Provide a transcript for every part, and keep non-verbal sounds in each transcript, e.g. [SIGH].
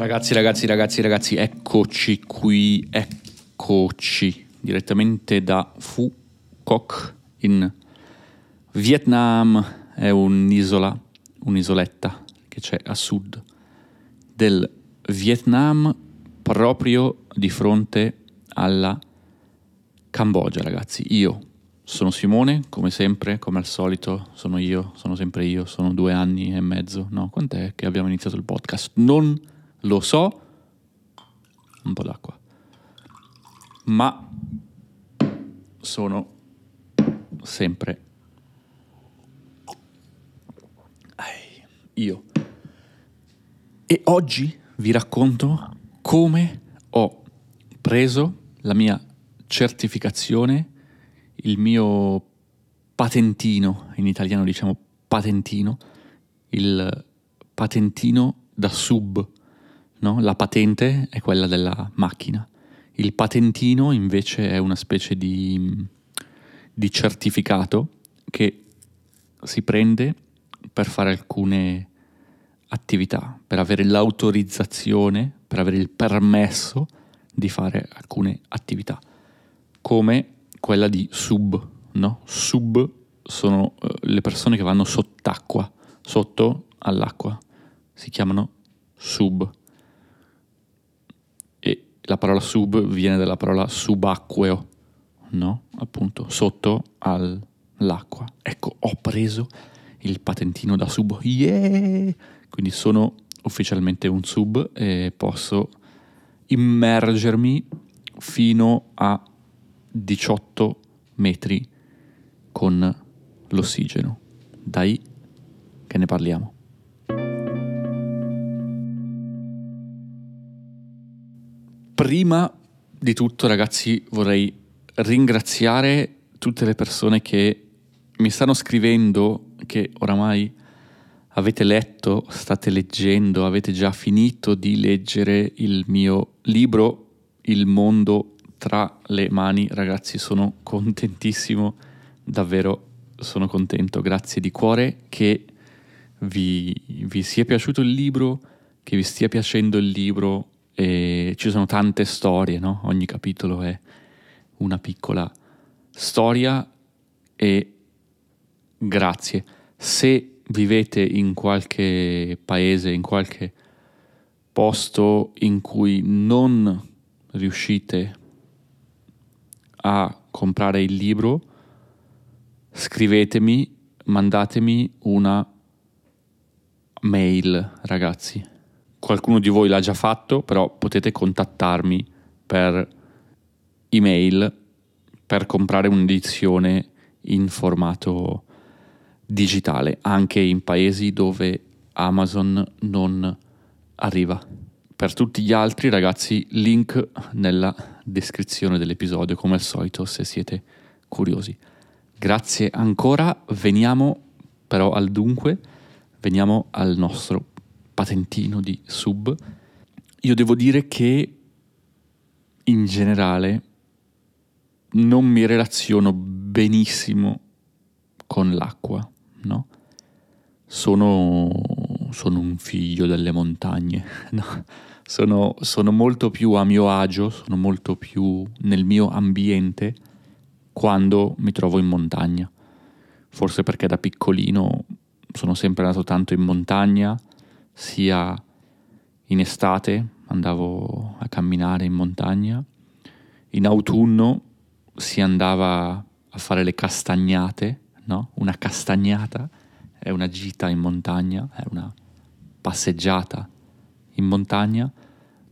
Ragazzi, ragazzi, ragazzi, ragazzi, eccoci qui, eccoci direttamente da Phu Quoc in Vietnam. È un'isola, un'isoletta che c'è a sud del Vietnam, proprio di fronte alla Cambogia, ragazzi. Io sono Simone, come sempre, come al solito, sono io, sono sempre io, sono due anni e mezzo, no? Quant'è che abbiamo iniziato il podcast? Non lo so, un po' d'acqua, ma sono sempre io. E oggi vi racconto come ho preso la mia certificazione, il mio patentino, in italiano diciamo patentino, il patentino da sub no? La patente è quella della macchina, il patentino invece è una specie di, di certificato che si prende per fare alcune attività, per avere l'autorizzazione, per avere il permesso di fare alcune attività, come quella di sub, no? Sub sono uh, le persone che vanno sott'acqua, sotto all'acqua, si chiamano sub la parola sub viene dalla parola subacqueo, no? Appunto, sotto all'acqua. Ecco, ho preso il patentino da sub, yeah! Quindi sono ufficialmente un sub e posso immergermi fino a 18 metri con l'ossigeno. Dai, che ne parliamo. Prima di tutto, ragazzi, vorrei ringraziare tutte le persone che mi stanno scrivendo che oramai avete letto, state leggendo, avete già finito di leggere il mio libro Il mondo tra le mani. Ragazzi, sono contentissimo, davvero sono contento. Grazie di cuore che vi, vi sia piaciuto il libro, che vi stia piacendo il libro e ci sono tante storie, no? Ogni capitolo è una piccola storia e grazie. Se vivete in qualche paese, in qualche posto in cui non riuscite a comprare il libro, scrivetemi, mandatemi una mail, ragazzi qualcuno di voi l'ha già fatto, però potete contattarmi per email per comprare un'edizione in formato digitale, anche in paesi dove Amazon non arriva. Per tutti gli altri ragazzi, link nella descrizione dell'episodio, come al solito, se siete curiosi. Grazie ancora, veniamo però al dunque, veniamo al nostro patentino di sub, io devo dire che in generale non mi relaziono benissimo con l'acqua, no? Sono, sono un figlio delle montagne, [LAUGHS] no? sono, sono molto più a mio agio, sono molto più nel mio ambiente quando mi trovo in montagna. Forse perché da piccolino sono sempre andato tanto in montagna, sia in estate andavo a camminare in montagna, in autunno si andava a fare le castagnate, no? Una castagnata è una gita in montagna, è una passeggiata in montagna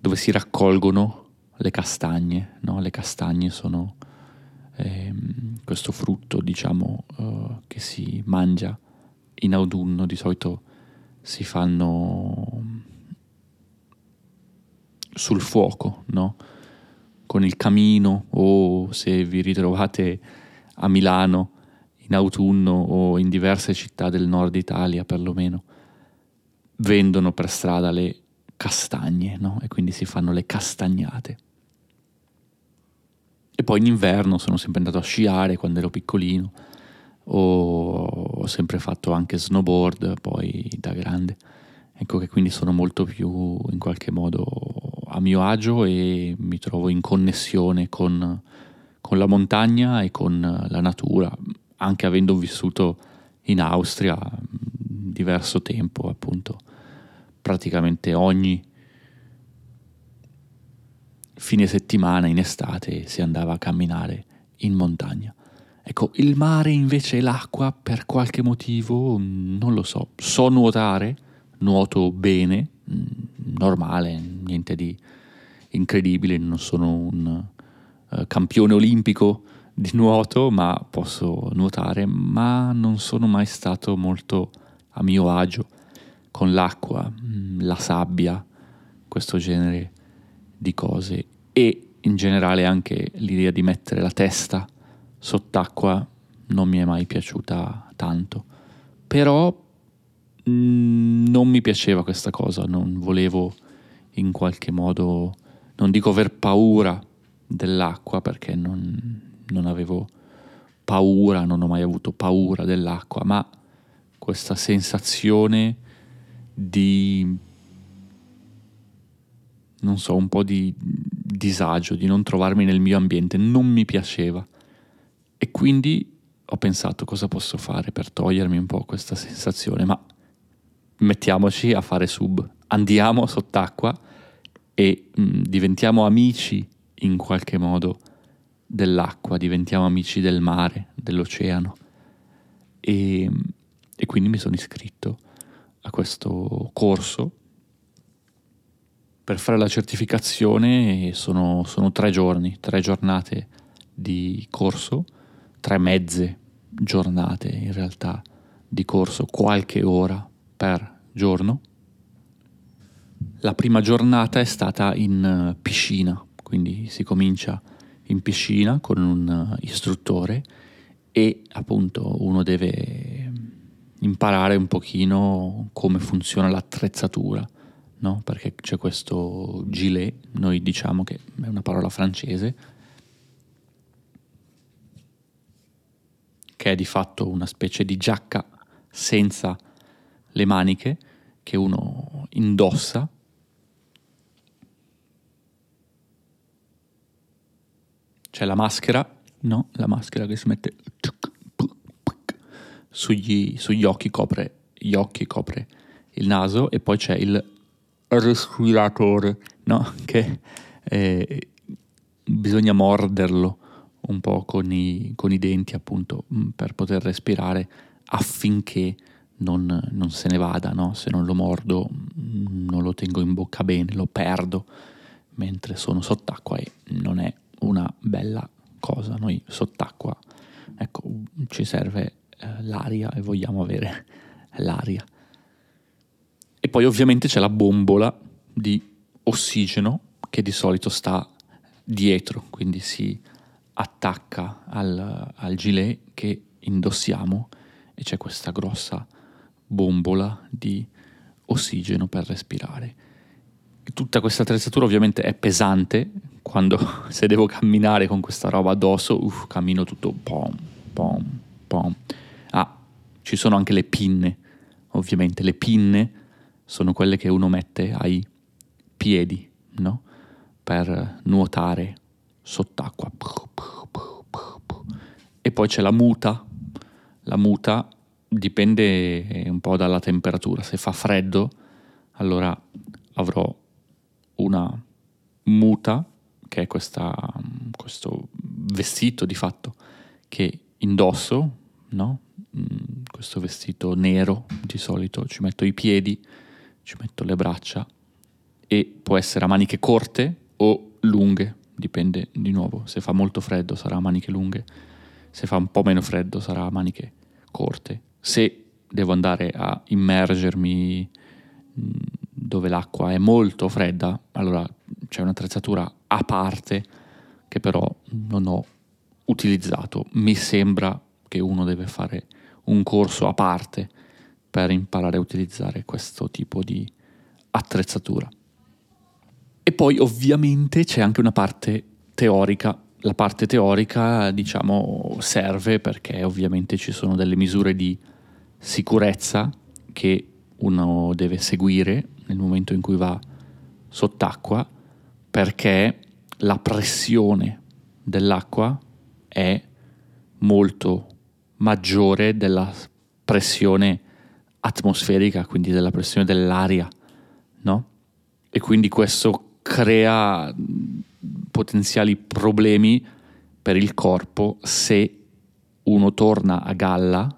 dove si raccolgono le castagne, no? Le castagne sono ehm, questo frutto, diciamo, uh, che si mangia in autunno, di solito si fanno sul fuoco, no? Con il camino o se vi ritrovate a Milano in autunno o in diverse città del nord Italia perlomeno, vendono per strada le castagne, no? E quindi si fanno le castagnate. E poi in inverno sono sempre andato a sciare quando ero piccolino ho sempre fatto anche snowboard poi da grande ecco che quindi sono molto più in qualche modo a mio agio e mi trovo in connessione con, con la montagna e con la natura, anche avendo vissuto in Austria diverso tempo, appunto, praticamente ogni fine settimana in estate si andava a camminare in montagna. Ecco, il mare invece e l'acqua per qualche motivo non lo so. So nuotare, nuoto bene, normale, niente di incredibile, non sono un uh, campione olimpico di nuoto, ma posso nuotare, ma non sono mai stato molto a mio agio con l'acqua, mm, la sabbia, questo genere di cose e in generale anche l'idea di mettere la testa sott'acqua non mi è mai piaciuta tanto. Però mm, non mi piaceva questa cosa, non volevo in qualche modo, non dico aver paura dell'acqua perché non, non avevo paura, non ho mai avuto paura dell'acqua, ma questa sensazione di, non so, un po' di disagio, di non trovarmi nel mio ambiente, non mi piaceva. E quindi ho pensato cosa posso fare per togliermi un po' questa sensazione, ma mettiamoci a fare sub, andiamo sott'acqua e mh, mm, diventiamo amici in qualche modo dell'acqua, diventiamo amici del mare, dell'oceano. E, e quindi mi sono iscritto a questo corso per fare la certificazione sono, sono tre giorni, tre giornate di corso, tre mezze giornate in realtà di corso, qualche ora per giorno. La prima giornata è stata in piscina, quindi si comincia in piscina con un istruttore e appunto uno deve imparare un pochino come funziona l'attrezzatura, no? perché c'è questo gilet, noi diciamo che è una parola francese, che è di fatto una specie di giacca senza le maniche che uno indossa. C'è la maschera, no? La maschera che si mette sugli, sugli occhi, copre gli occhi, copre il naso e poi c'è il respiratore, no? Che eh, bisogna morderlo un po' con i, con i, denti appunto mm, per poter respirare affinché non, non se ne vada, no? Se non lo mordo mm, non lo tengo in bocca bene, lo perdo mentre sono sott'acqua e non è una bella cosa. Noi sott'acqua, ecco, ci serve eh, l'aria e vogliamo avere [LAUGHS] l'aria. E poi ovviamente c'è la bombola di ossigeno che di solito sta dietro, quindi si attacca al, al gilet che indossiamo e c'è questa grossa bombola di ossigeno per respirare. Tutta questa attrezzatura ovviamente è pesante, quando [LAUGHS] se devo camminare con questa roba addosso, uff, cammino tutto pom, pom, pom ci sono anche le pinne, ovviamente le pinne sono quelle che uno mette ai piedi, no? Per nuotare sott'acqua. E poi c'è la muta. La muta dipende un po' dalla temperatura. Se fa freddo, allora avrò una muta, che è questa, questo vestito di fatto che indosso, no? Mm, questo vestito nero di solito, ci metto i piedi, ci metto le braccia e può essere a maniche corte o lunghe, dipende di nuovo, se fa molto freddo sarà a maniche lunghe, se fa un po' meno freddo sarà a maniche corte. Se devo andare a immergermi mm, dove l'acqua è molto fredda, allora c'è un'attrezzatura a parte che però non ho utilizzato. Mi sembra che uno deve fare un corso a parte per imparare a utilizzare questo tipo di attrezzatura. E poi ovviamente c'è anche una parte teorica. La parte teorica, diciamo, serve perché ovviamente ci sono delle misure di sicurezza che uno deve seguire nel momento in cui va sott'acqua perché la pressione dell'acqua è molto maggiore della pressione atmosferica, quindi della pressione dell'aria, no? E quindi questo crea potenziali problemi per il corpo se uno torna a galla,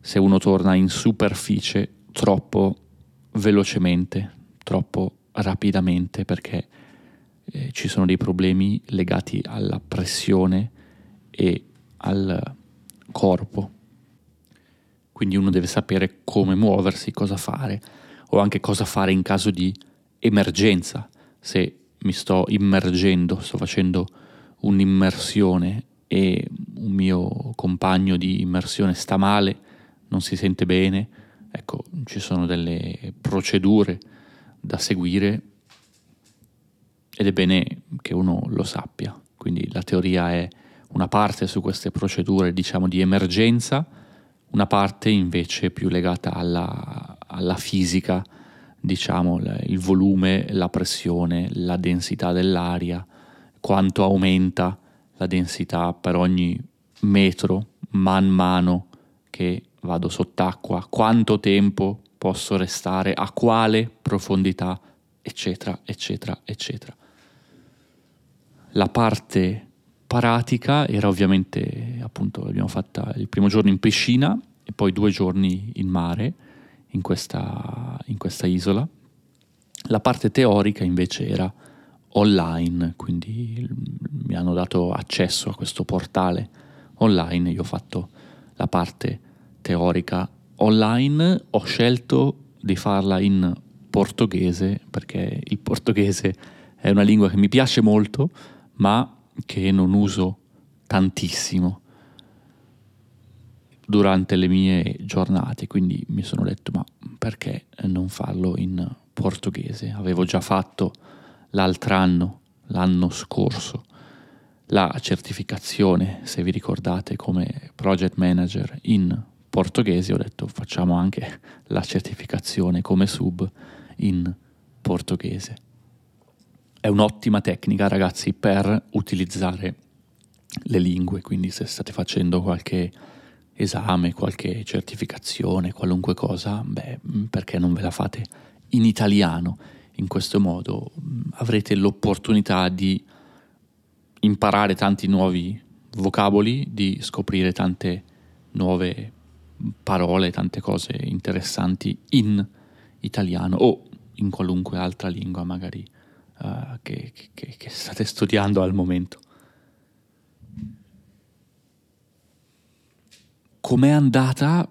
se uno torna in superficie troppo velocemente, troppo rapidamente, perché eh, ci sono dei problemi legati alla pressione e al corpo. Quindi uno deve sapere come muoversi, cosa fare, o anche cosa fare in caso di emergenza. Se mi sto immergendo, sto facendo un'immersione e un mio compagno di immersione sta male, non si sente bene, ecco, ci sono delle procedure da seguire ed è bene che uno lo sappia. Quindi la teoria è una parte su queste procedure, diciamo, di emergenza, una parte invece più legata alla, alla fisica, diciamo, il volume, la pressione, la densità dell'aria, quanto aumenta la densità per ogni metro man mano che vado sott'acqua, quanto tempo posso restare, a quale profondità, eccetera, eccetera, eccetera. La parte paratica era ovviamente, appunto, l'abbiamo fatta il primo giorno in piscina e poi due giorni in mare, in questa, in questa isola. La parte teorica invece era online, quindi mi hanno dato accesso a questo portale online, io ho fatto la parte teorica online, ho scelto di farla in portoghese perché il portoghese è una lingua che mi piace molto, ma che non uso tantissimo durante le mie giornate, quindi mi sono detto ma perché non farlo in portoghese? Avevo già fatto l'altro anno, l'anno scorso, la certificazione, se vi ricordate, come project manager in portoghese, ho detto facciamo anche la certificazione come sub in portoghese. È un'ottima tecnica, ragazzi, per utilizzare le lingue, quindi se state facendo qualche esame, qualche certificazione, qualunque cosa, beh, perché non ve la fate in italiano? In questo modo avrete l'opportunità di imparare tanti nuovi vocaboli, di scoprire tante nuove parole, tante cose interessanti in italiano o in qualunque altra lingua magari uh, che, che, che state studiando al momento. Com'è andata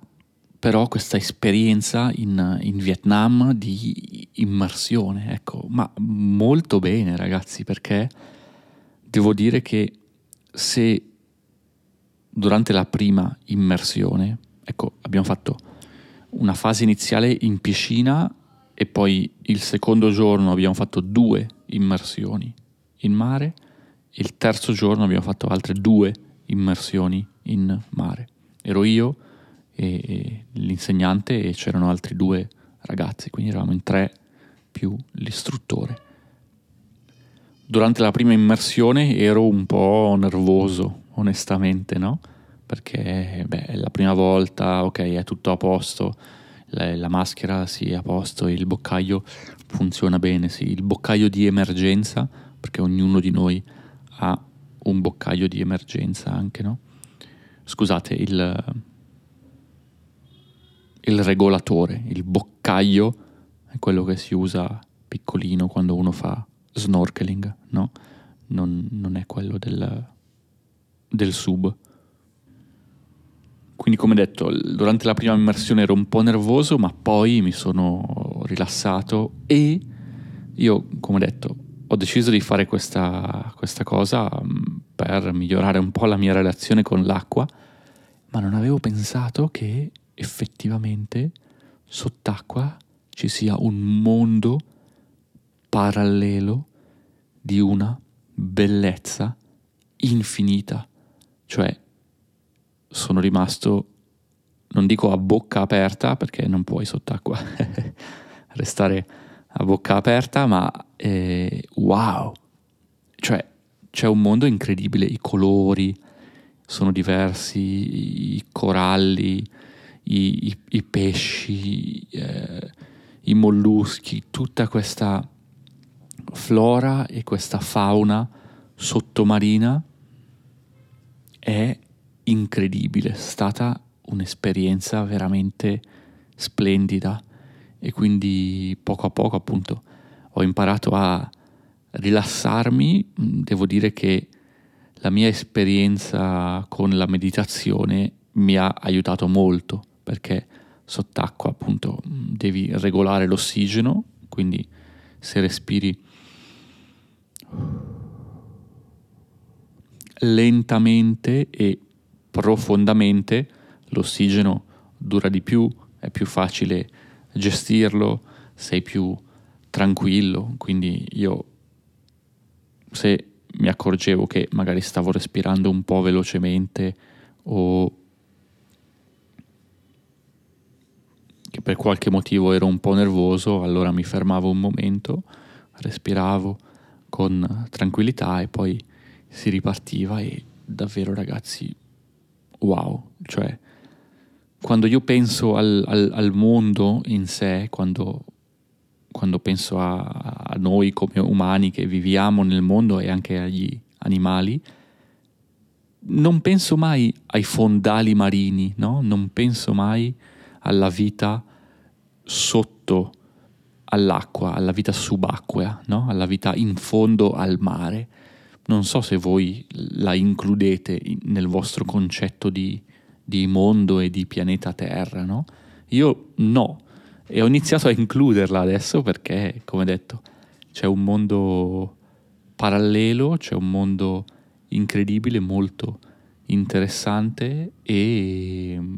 però questa esperienza in, in, Vietnam di immersione? Ecco, ma molto bene ragazzi, perché devo dire che se durante la prima immersione ecco, abbiamo fatto una fase iniziale in piscina e poi il secondo giorno abbiamo fatto due immersioni in mare, il terzo giorno abbiamo fatto altre due immersioni in mare. Ero io e, e l'insegnante e c'erano altri due ragazzi, quindi eravamo in tre più l'istruttore. Durante la prima immersione ero un po' nervoso, onestamente, no? perché beh, è la prima volta, ok, è tutto a posto, la, la maschera sì è a posto, il boccaglio funziona bene, sì, il boccaglio di emergenza, perché ognuno di noi ha un boccaglio di emergenza anche, no? Scusate, il, il regolatore, il boccaglio è quello che si usa piccolino quando uno fa snorkeling, no? Non, non è quello del, del sub. Quindi come detto, durante la prima immersione ero un po' nervoso, ma poi mi sono rilassato e io, come detto, ho deciso di fare questa, questa cosa mm, per migliorare un po' la mia relazione con l'acqua, ma non avevo pensato che effettivamente sott'acqua ci sia un mondo parallelo di una bellezza infinita, cioè sono rimasto non dico a bocca aperta perché non puoi sott'acqua [LAUGHS] restare a bocca aperta, ma eh, wow, cioè c'è un mondo incredibile, i colori sono diversi, i coralli, i, i, i pesci, eh, i molluschi, tutta questa flora e questa fauna sottomarina è incredibile, è stata un'esperienza veramente splendida e quindi poco a poco appunto ho imparato a rilassarmi, devo dire che la mia esperienza con la meditazione mi ha aiutato molto perché sott'acqua appunto devi regolare l'ossigeno, quindi se respiri lentamente e profondamente l'ossigeno dura di più, è più facile gestirlo, sei più tranquillo, quindi io se mi accorgevo che magari stavo respirando un po' velocemente o che per qualche motivo ero un po' nervoso, allora mi fermavo un momento, respiravo con tranquillità e poi si ripartiva e davvero ragazzi, wow, cioè quando io penso al, al, al mondo in sé, quando, quando penso a, a, noi come umani che viviamo nel mondo e anche agli animali, non penso mai ai fondali marini, no? non penso mai alla vita sotto all'acqua, alla vita subacquea, no? alla vita in fondo al mare. Non so se voi la includete nel vostro concetto di, di mondo e di pianeta Terra, no? Io no, e ho iniziato a includerla adesso perché, come detto, c'è un mondo parallelo, c'è un mondo incredibile, molto interessante e mm,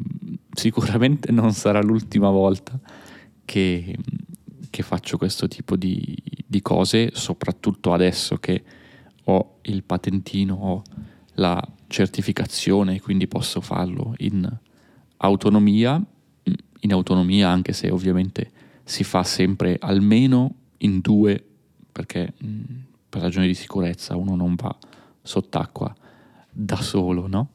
sicuramente non sarà l'ultima volta che, che faccio questo tipo di, di, cose, soprattutto adesso che ho il patentino, ho la certificazione, quindi posso farlo in autonomia, in autonomia anche se ovviamente si fa sempre almeno in due, perché per ragioni di sicurezza uno non va sott'acqua da solo, no?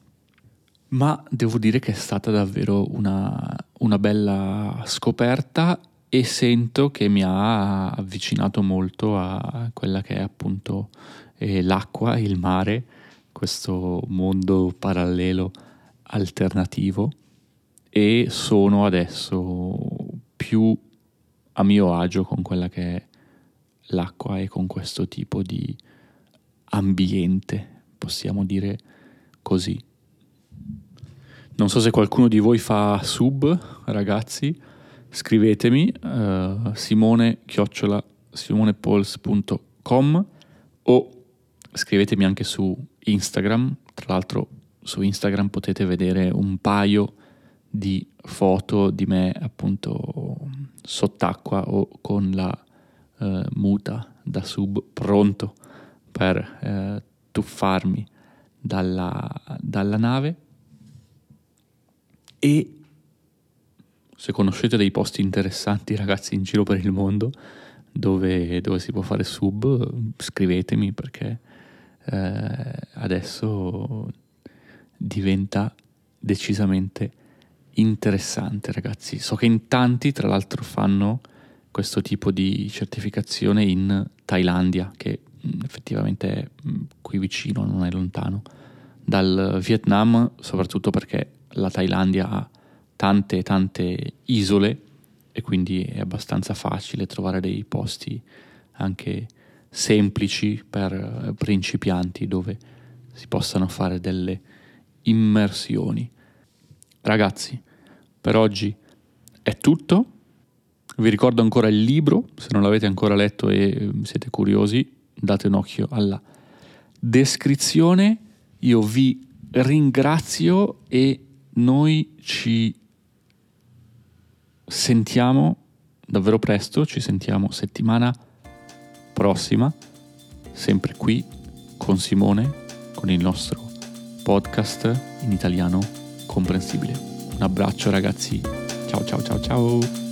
Ma devo dire che è stata davvero una, una bella scoperta e sento che mi ha avvicinato molto a quella che è appunto eh, l'acqua, il mare, questo mondo parallelo alternativo e sono adesso più a mio agio con quella che è l'acqua e con questo tipo di ambiente, possiamo dire così. Non so se qualcuno di voi fa sub, ragazzi, scrivetemi uh, simone chiocciola simonepols.com o scrivetemi anche su Instagram, tra l'altro su Instagram potete vedere un paio di foto di me appunto sott'acqua o con la uh, muta da sub pronto per uh, tuffarmi dalla, dalla nave. E se conoscete dei posti interessanti ragazzi in giro per il mondo dove, dove si può fare sub scrivetemi perché eh, adesso diventa decisamente interessante ragazzi so che in tanti tra l'altro fanno questo tipo di certificazione in Thailandia che mm, effettivamente è mm, qui vicino non è lontano dal Vietnam soprattutto perché la Thailandia ha tante tante isole e quindi è abbastanza facile trovare dei posti anche semplici per eh, principianti dove si possano fare delle immersioni. Ragazzi, per oggi è tutto. Vi ricordo ancora il libro, se non l'avete ancora letto e eh, siete curiosi, date un occhio alla descrizione. Io vi ringrazio e noi ci sentiamo davvero presto, ci sentiamo settimana prossima, sempre qui con Simone, con il nostro podcast in italiano comprensibile. Un abbraccio ragazzi. Ciao ciao ciao ciao.